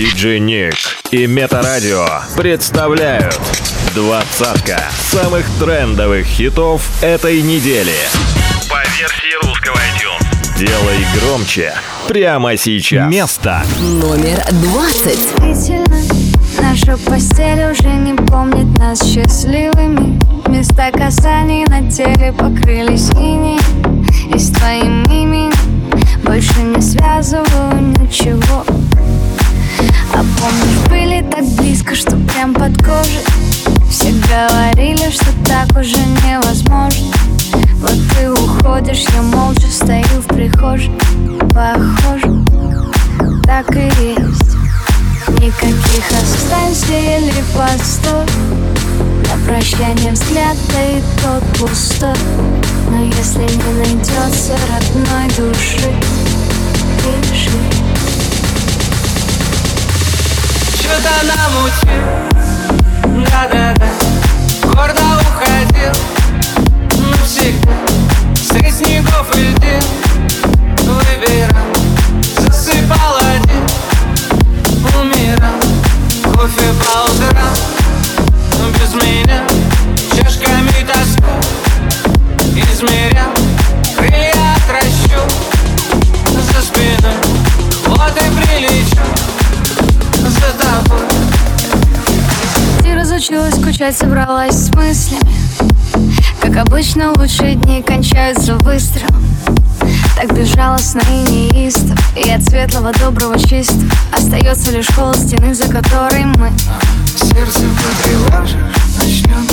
Диджей Ник и Метарадио представляют двадцатка самых трендовых хитов этой недели. По версии русского iTunes. Делай громче прямо сейчас. Место Номер двадцать. Наша постель уже не помнит нас счастливыми Места касаний на теле покрылись иней И с твоим именем больше не связываю ничего А помнишь, были так близко, что прям под кожей. Все говорили, что так уже невозможно. Вот ты уходишь, я молча стою в прихожей. Похоже, так и есть. Никаких останься или постой. На прощание взгляд, да и тот пустой. Но если не найдется родной души Пиши Что-то намутил, да-да-да Гордо уходил, навсегда Средь снегов и льдин Выбирал, засыпал один. Умирал, кофе по утрам без меня чашками тоска Измерял, крылья отращу За спиной, вот и прилечу тобой Ты разучилась скучать, собралась с мыслями. Как обычно, лучшие дни кончаются выстрелом Так безжалостно и неистово И от светлого, доброго, чистого. Остается лишь холод стены, за которой мы. Сердце потревожишь, начнем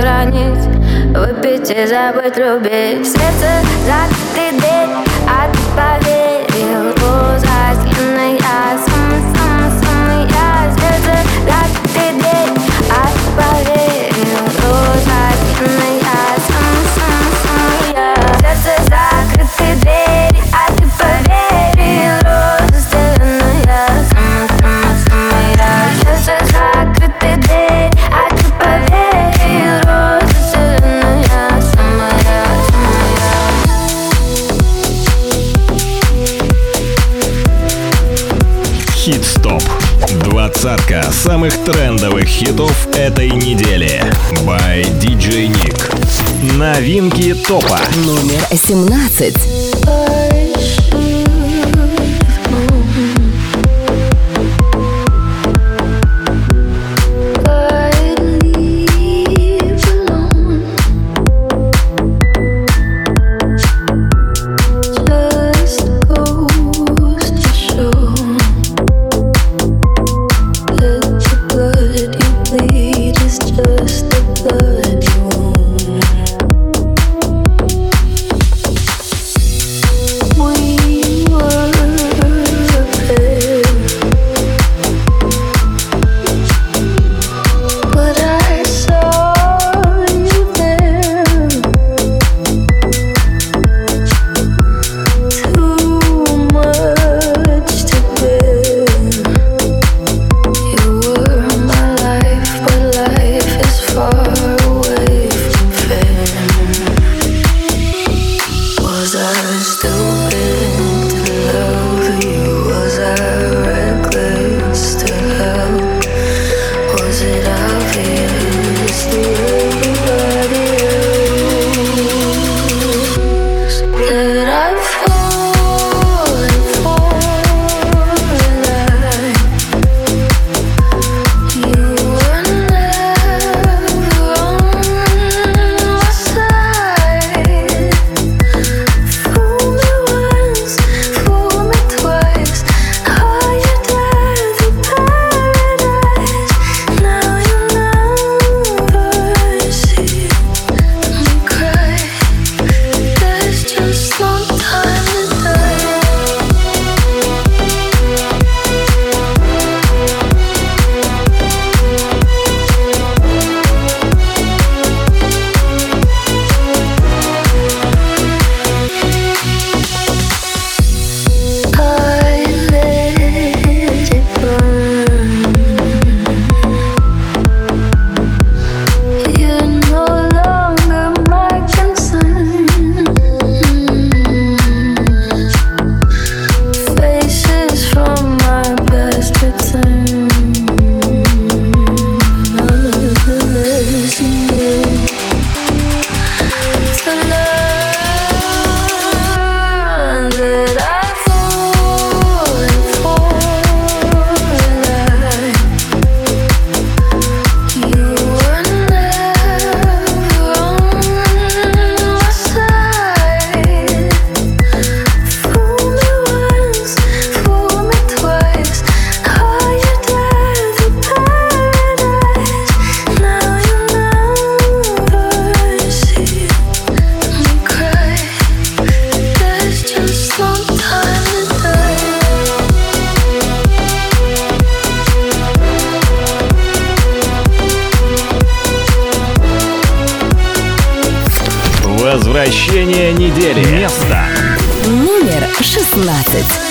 сохранить Выпить и забыть любить. Сердце закрыт дверь Двадцатка самых трендовых хитов этой недели. By DJ Nick. Новинки топа. Номер 17. Classics.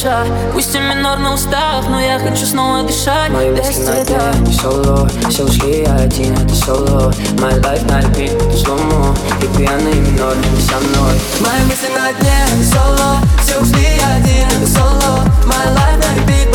Спеша Пусть и минор на устах, но я хочу снова дышать. Мои мысли на дне, не соло. Все ушли, я один, это соло. My life на repeat, это слому И пьяный минор, не со мной. Мои мысли на дне, не соло. Все ушли, я один, это соло. My life на repeat,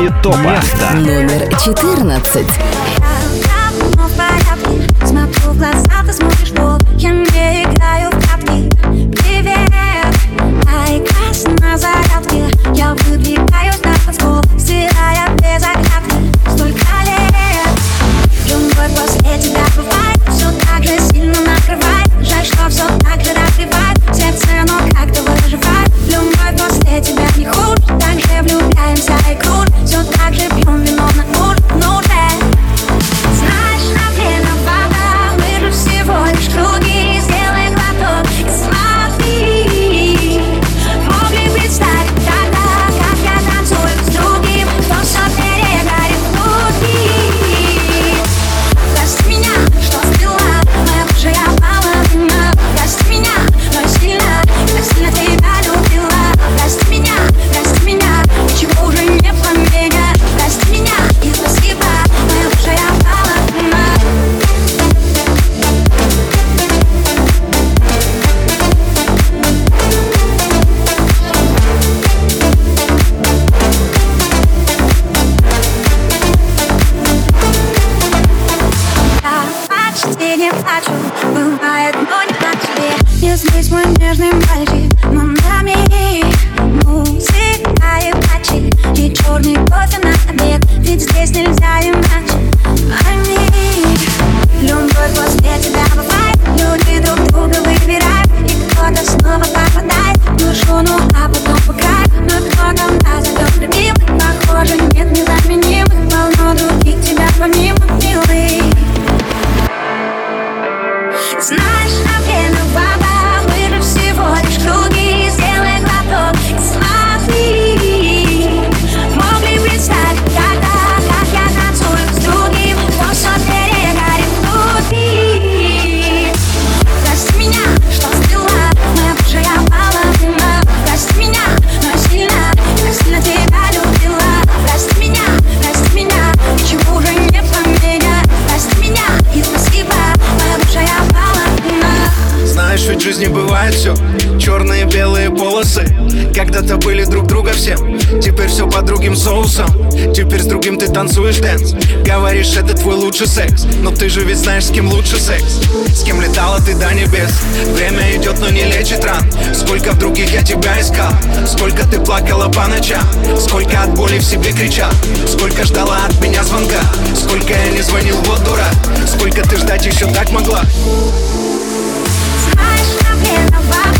России ТОПа. Место номер 14. Забыли друг друга все. Теперь все по другим соусам Теперь с другим ты танцуешь dance. Говоришь, это твой лучший секс. Но ты же ведь знаешь, с кем лучше секс. С кем летала ты до небес. Время идет, но не лечит ран. Сколько в других я тебя искал. Сколько ты плакала по ночам. Сколько от боли в себе кричал. Сколько ждала от меня звонка. Сколько я не звонил, вот дура, Сколько ты ждать еще так могла? Знаешь, как виноват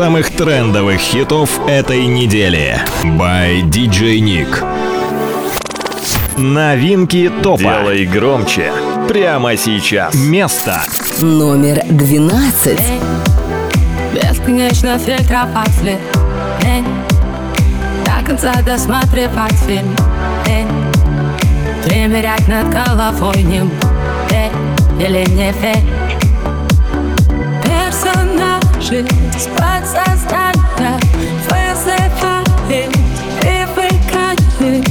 самых трендовых хитов этой недели. By DJ Nick. Новинки топа. Делай громче. Прямо сейчас. Место. Номер 12. Бесконечно фильтровать свет. До конца досматривать фильм. Примерять над головой ним. Или не верь. Персонаж жизнь подсознательно вызывает привыкает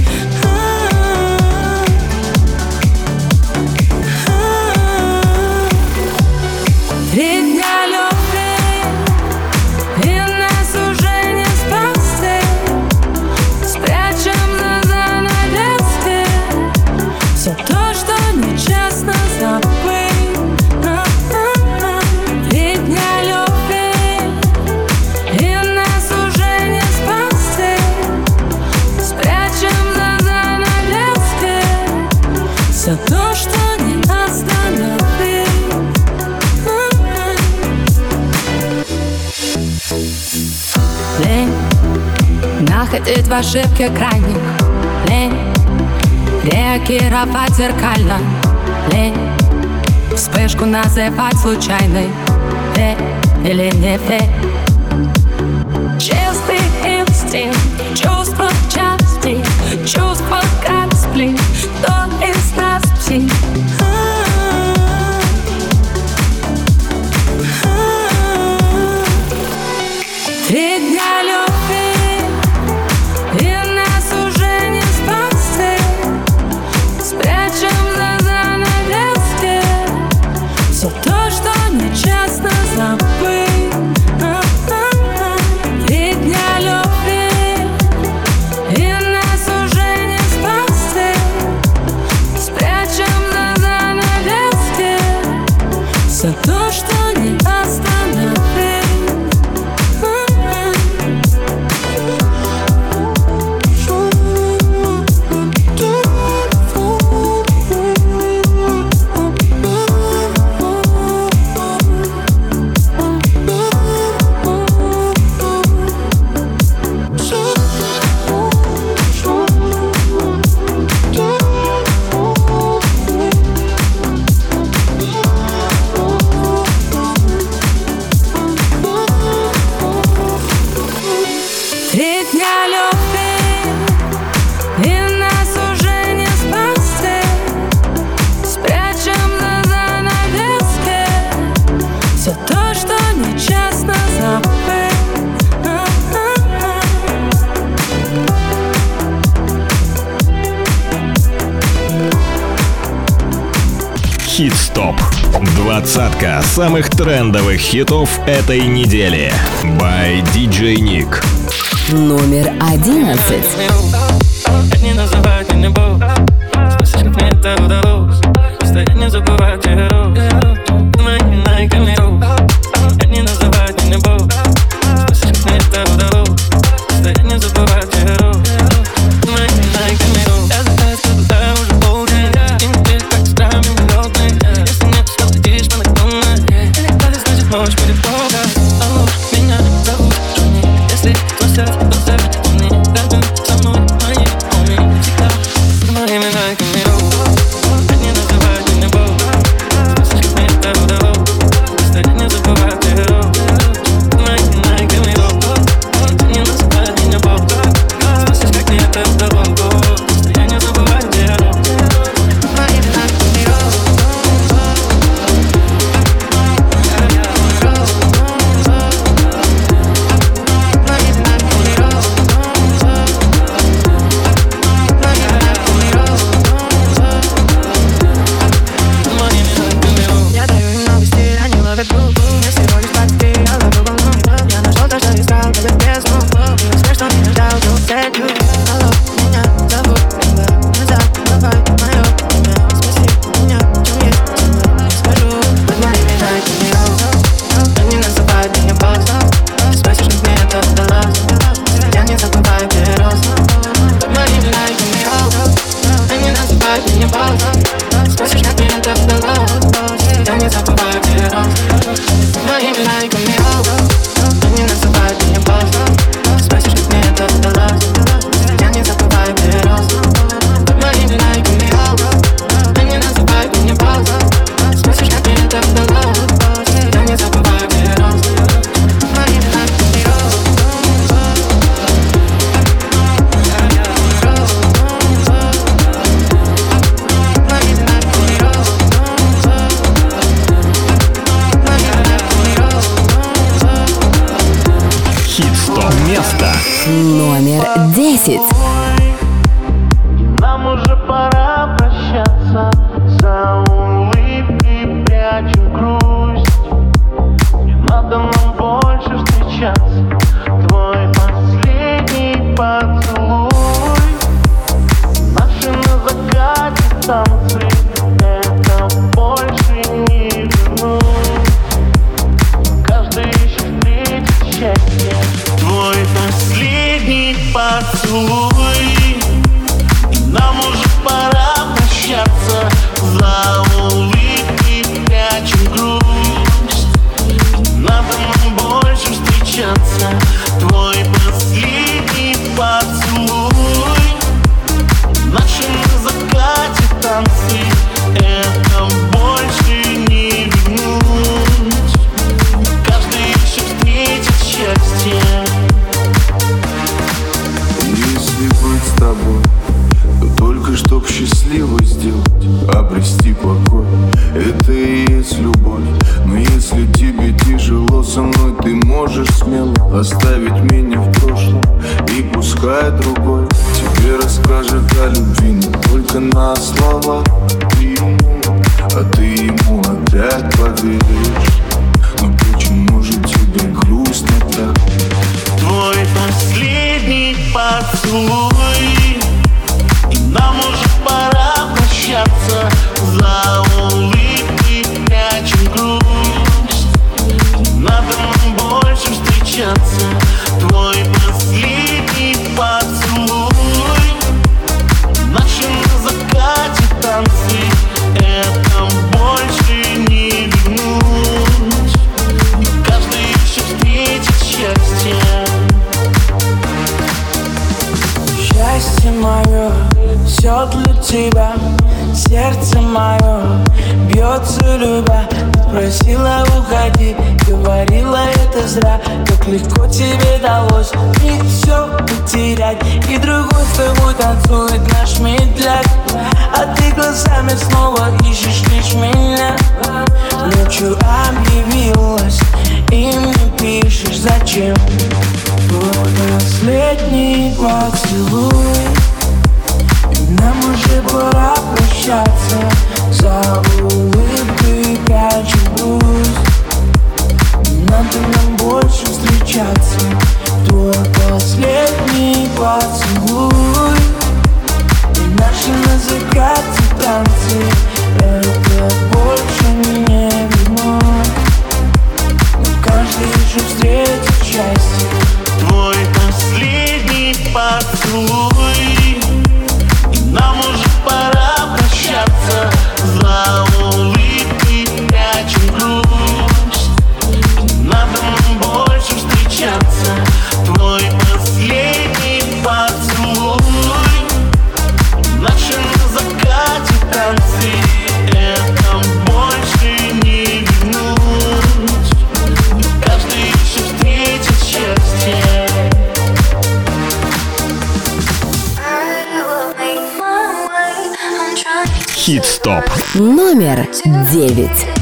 в ошибке крайних. Лень реагировать зеркально. Лень вспышку называть случайной. Лень или не лень самых трендовых хитов этой недели. By DJ Nick. Номер одиннадцать. мое, все для тебя Сердце мое бьется любя Просила уходи, говорила это зря Как легко тебе далось. И все потерять И другой с тобой танцует наш медляк. А ты глазами снова ищешь лишь меня. Ночью объявилась и мне пишешь зачем? Твой последний поцелуй. Нам уже пора прощаться. За улыбкой прячу грусть. Не надо нам больше встречаться. Твой последний поцелуй. И наши на закате танцы. Это больше не вино. Но каждый еще встретит счастье. Твой последний поцелуй. Нам уже пора прощаться. За Хит-стоп. Номер девять.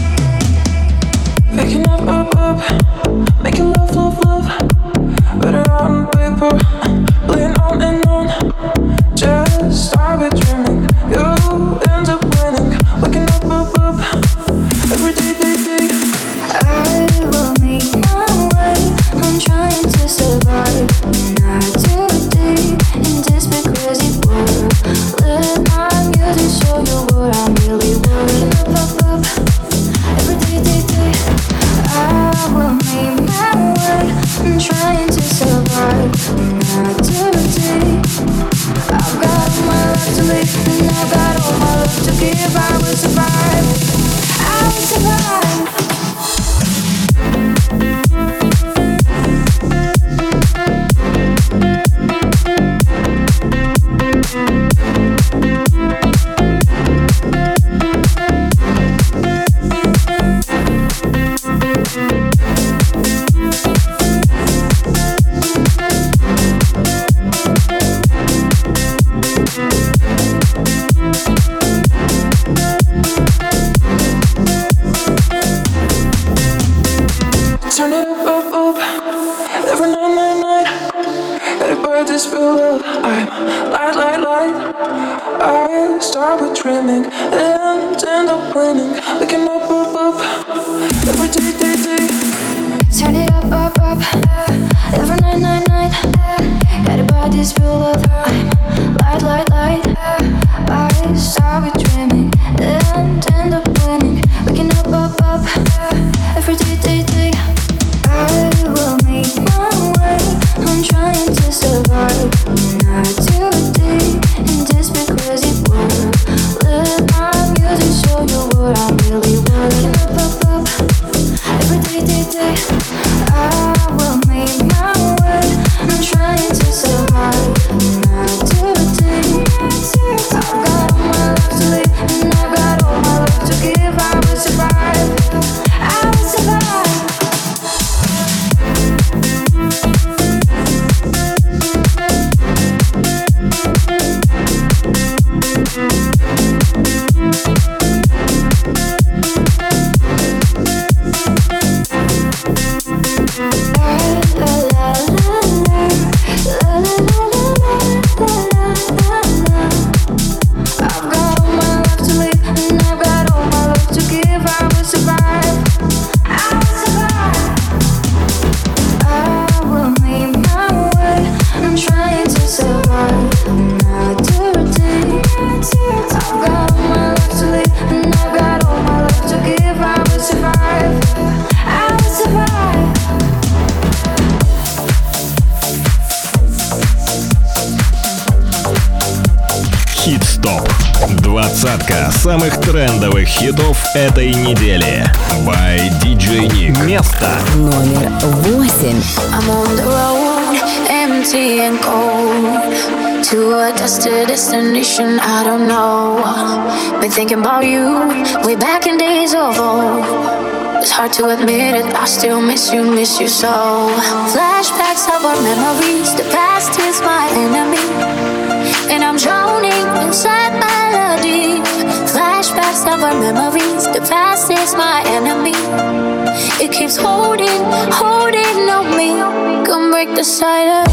definition, I don't know. Been thinking about you way back in days of old. It's hard to admit it, I still miss you, miss you so. Flashbacks of our memories, the past is my enemy. And I'm drowning inside melody. Flashbacks of our memories, the past is my enemy. It keeps holding, holding on me. Come break the silence.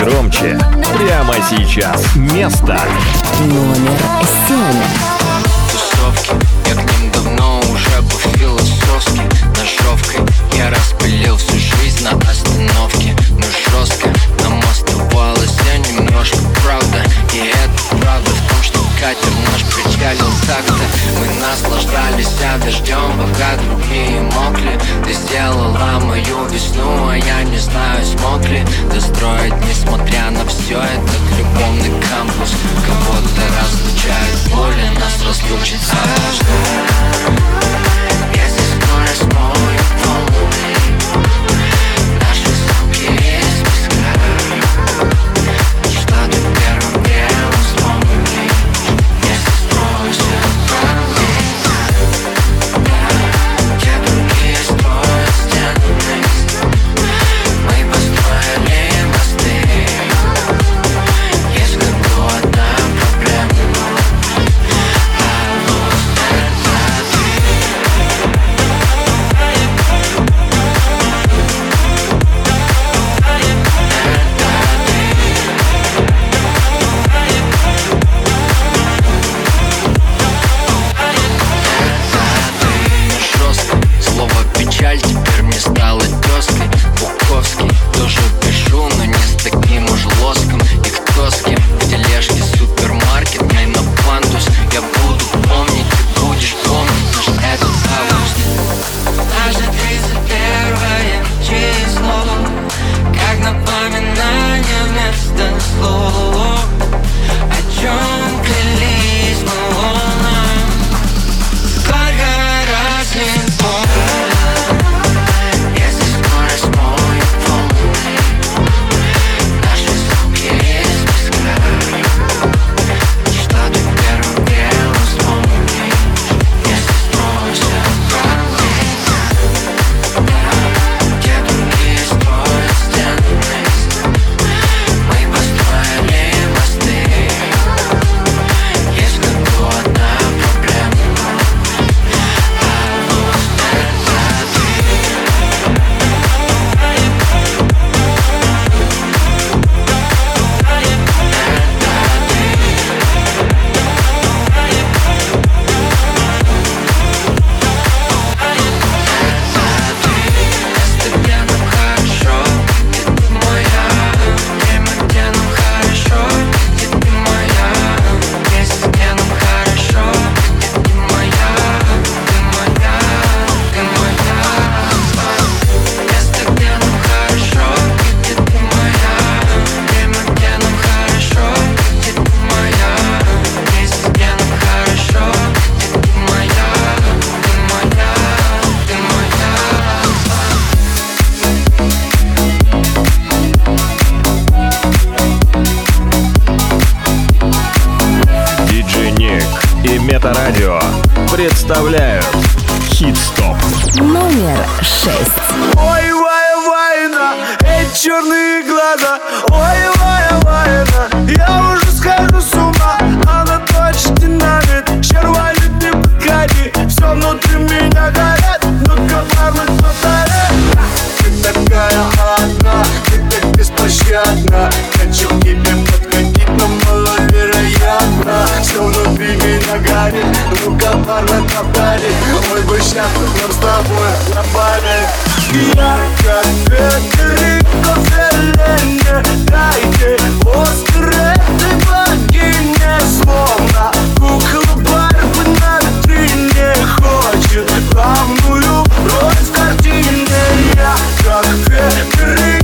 Громче. Прямо сейчас. Место. Номер семь. Тусовки, я к ним давно уже по философски. Ножовкой я распылил всю жизнь на остановке. Но жестко нам оставалось я немножко правда. И это правда в том, что катер наш причалил так-то. Мы наслаждались дождем, пока другие мокли. Ты сделала мою весну, а я не знаю, смог ли Достроить, боли, Метарадио представляют Хит-стоп. Номер шесть. Ой, Вая, Вайна, эти черные глаза. Ой, Вая, Вайна, я уже схожу с ума. Она точно динамит, червали ты подходи Все внутри меня горит, ну-ка, парни, повтори Ты такая одна, ты так беспощадна. Хочу тебе горит, ну-ка, парни, повтори Мы бы сейчас нам с тобой напали Я как Федерико Феллини Дайте Оскар этой богине Словно кукла Барби на витрине Хочет. Главную роль в картине Я как Федерико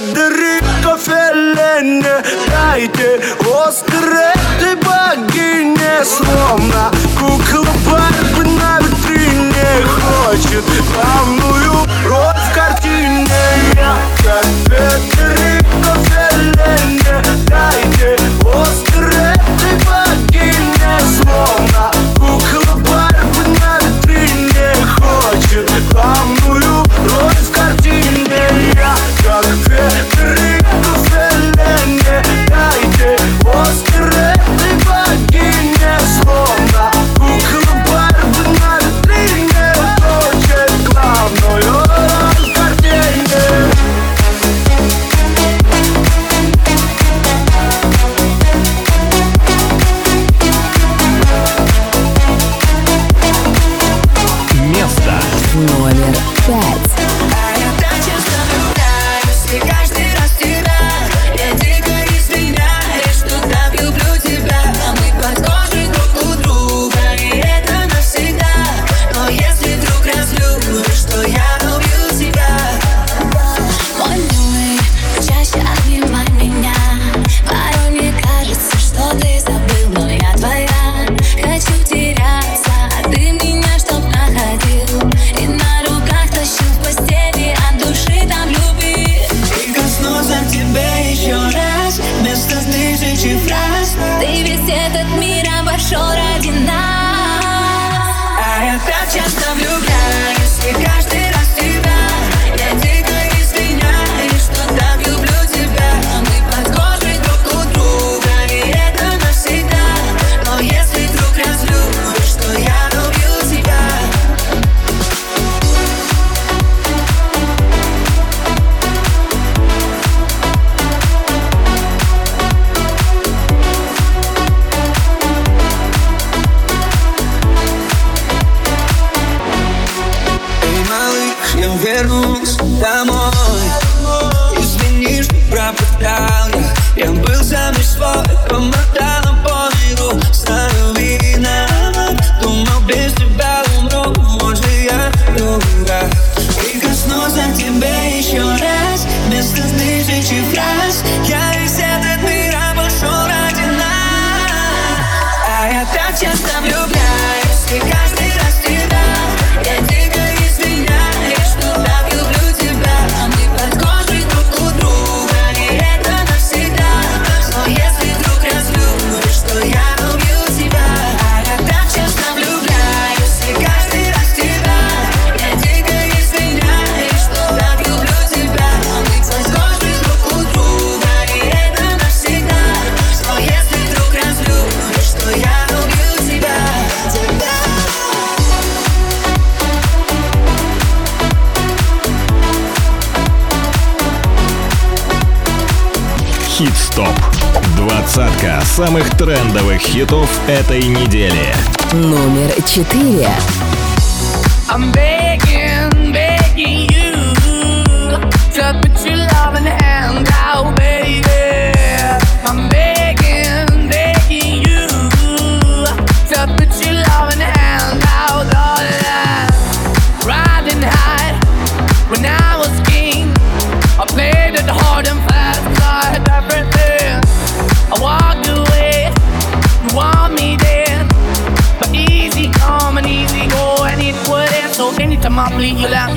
Det rykker fellene, beite og strøm.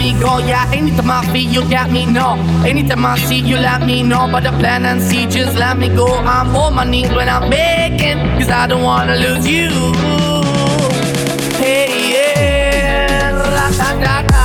me go. Yeah, anytime I feel you got me, no. Anytime I see you, let me know. But the plan and see, just let me go. I'm on my knees when I'm begging, cause I don't wanna lose you. Hey, yeah, la da da.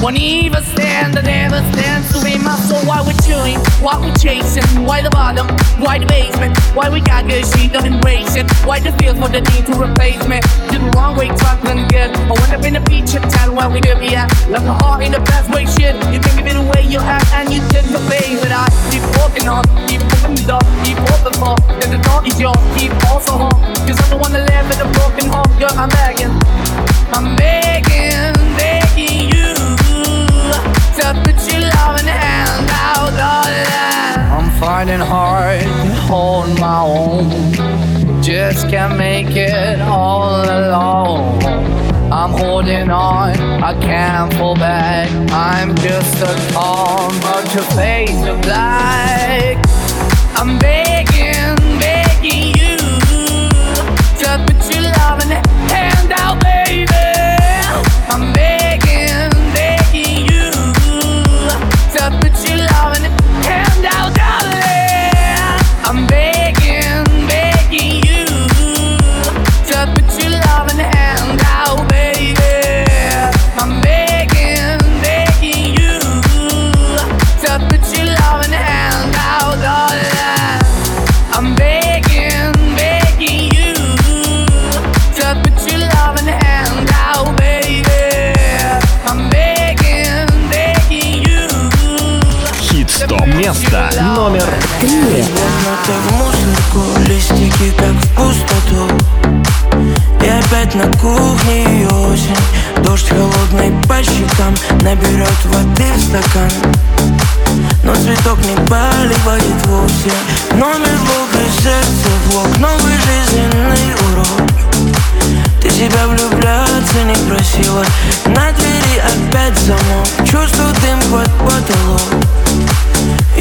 Won't even stand, I never stand to be my soul. Why we're chewing, why we're chasing, why the bottom, why the basement, why we got good, she don't embrace it. Why the feel for the need to replace me? Do the wrong way, to good. I went up in the feature town where we could be at. Left my heart in the best way, shit. You can give it away, you have, and you did the pay. But I keep walking on, keep moving the door, keep open for. Then the door is yours, keep also home. Cause I'm the one that live in a broken home, girl, I'm begging. I'm begging, begging you to put your loving hand out, darling. I'm finding hard to hold my own. Just can't make it all alone. I'm holding on, I can't fall back. I'm just a calm, but your face of black. I'm begging, begging you to put your loving hand out, baby. I'm номер. Три. Листики как в пустоту И опять на кухне и осень Дождь холодный по щекам Наберет воды в стакан Но цветок не поливает вовсе Номер Бога сердце в лоб Новый жизненный урок Ты себя влюбляться не просила. На двери опять замок. Чувствую дым под потолок. и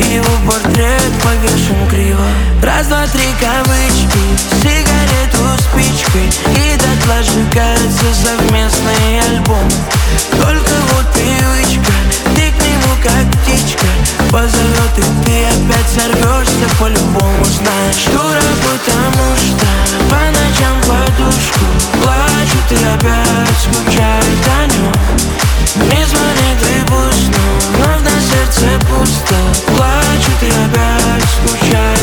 его портрет повешен криво. Раз, два, три кавычки Сигарету спичкой И дотла сжигаются совместные альбомы Только вот привычка Ты к нему как птичка. Позовет и ты опять сорвешься По-любому. Знаешь Дура, потому что По ночам подушку Плачут и опять скучают о нем Не звонит и пусть, но вновь на сердце пусто. Плачут и опять скучают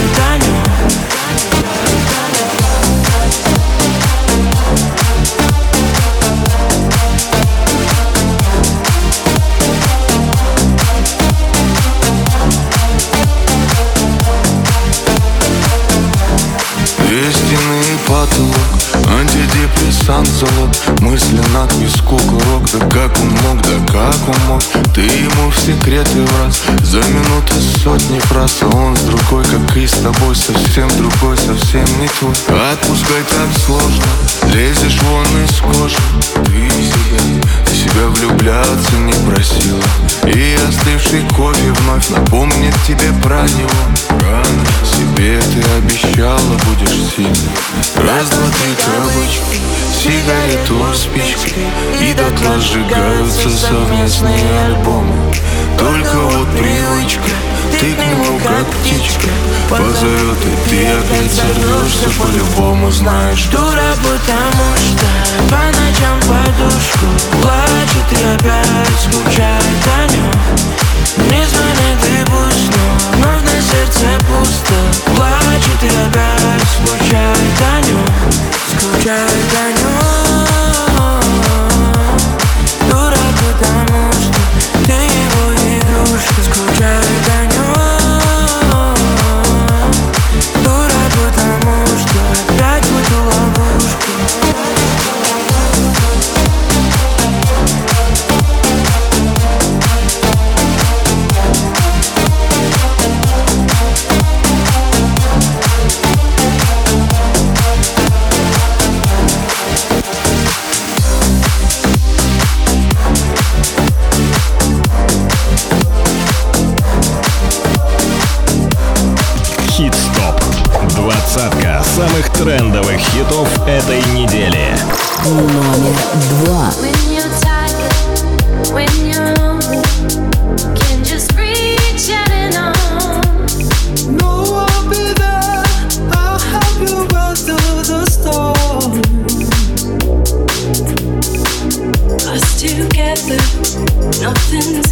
секреты раз За минуты сотни фраз А он с другой, как и с тобой Совсем другой, совсем не твой. Отпускай так сложно Лезешь вон из кожи. Ты себя, себя влюбляться не просила. И остывший кофе вновь напомнит тебе про него. Рано себе ты обещала будешь сильной. Раз, два, три кавычки Сигарету спичкой И дотла сжигаются совместные альбомы. Только вот привычка Ты к нему как птичка. Позовет и ты опять сорвешься По-любому знаешь Дура, потому что По ночам подушку Плачет и опять скучает о нем Не звонит и пусть, сердце пусто. Плачет и опять скучает о нем Скучает о нем Дура, потому что Ты его игрушка. Скучает о нем трендовых хитов этой недели. Номер два. When you're tired, when you're lonely, can just reach out and on. No, I'll be there. I'll help you weather the storm. Us together, nothing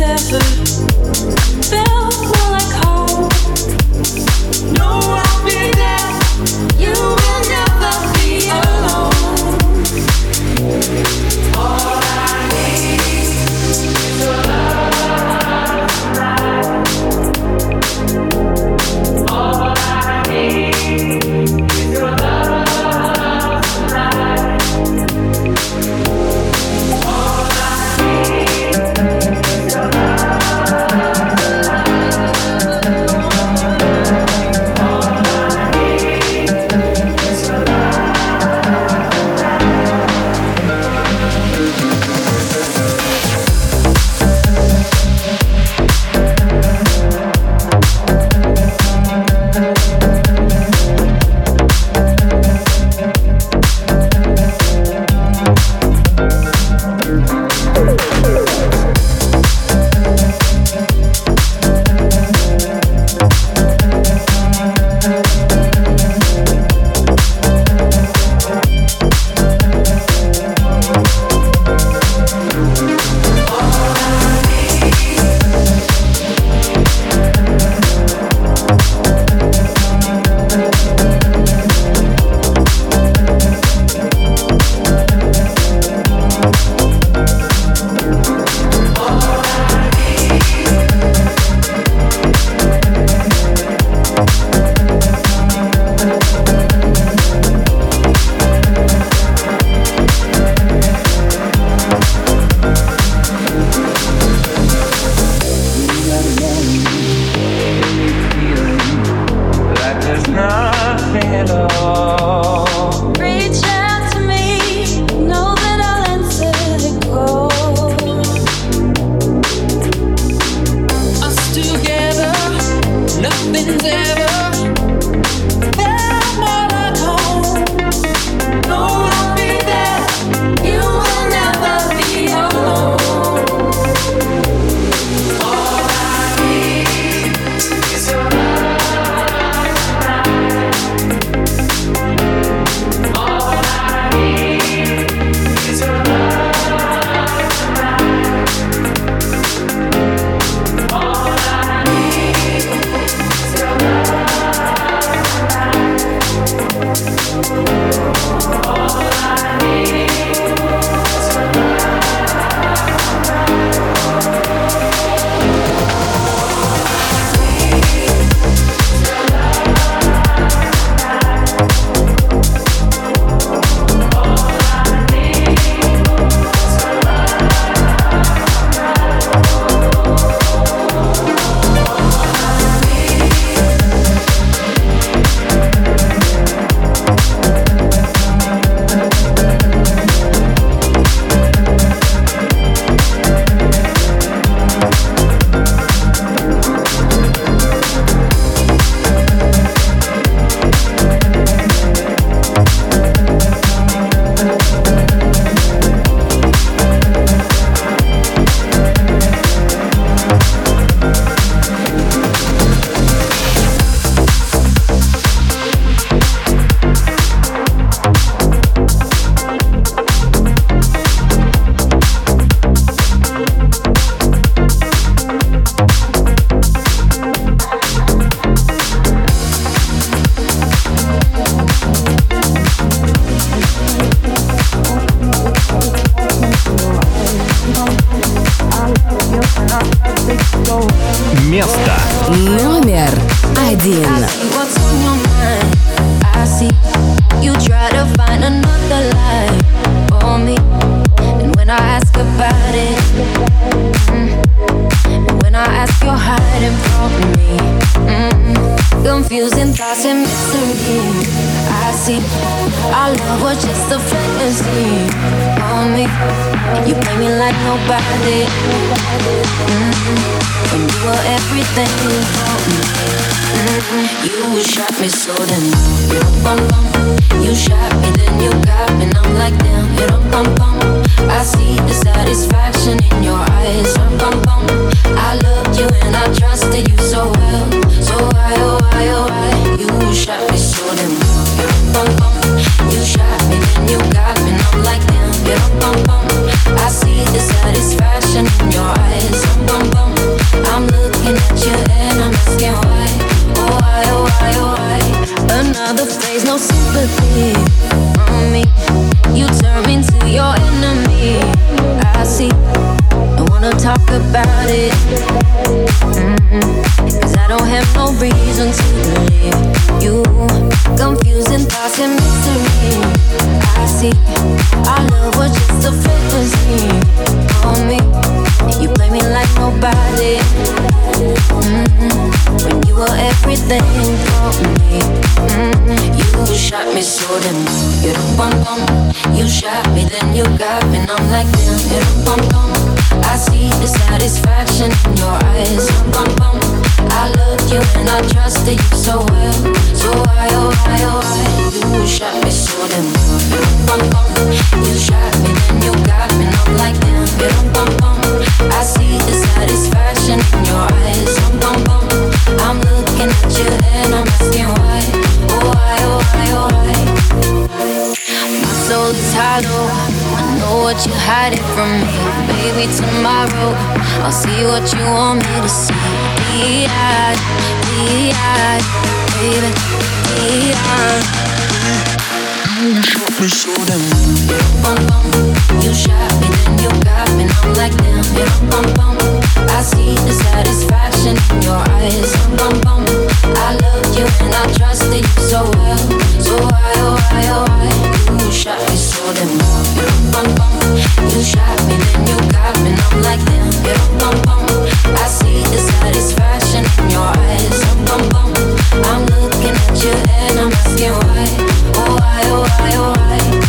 other face, no sympathy. Oh oh you shot me so damn well. what you hiding from me. Maybe tomorrow I'll see what you want me to see. Be-eyed, be-eyed, baby, be-eyed. You shot me so damn. You shot me, then you got and I'm like them. I see the satisfaction in your eyes. I love you and I you so well, so why oh, why oh, why you shot me you shot me then you got me, I'm like. I see the satisfaction in your eyes. I'm looking at you and I'm asking why, oh why oh why oh why.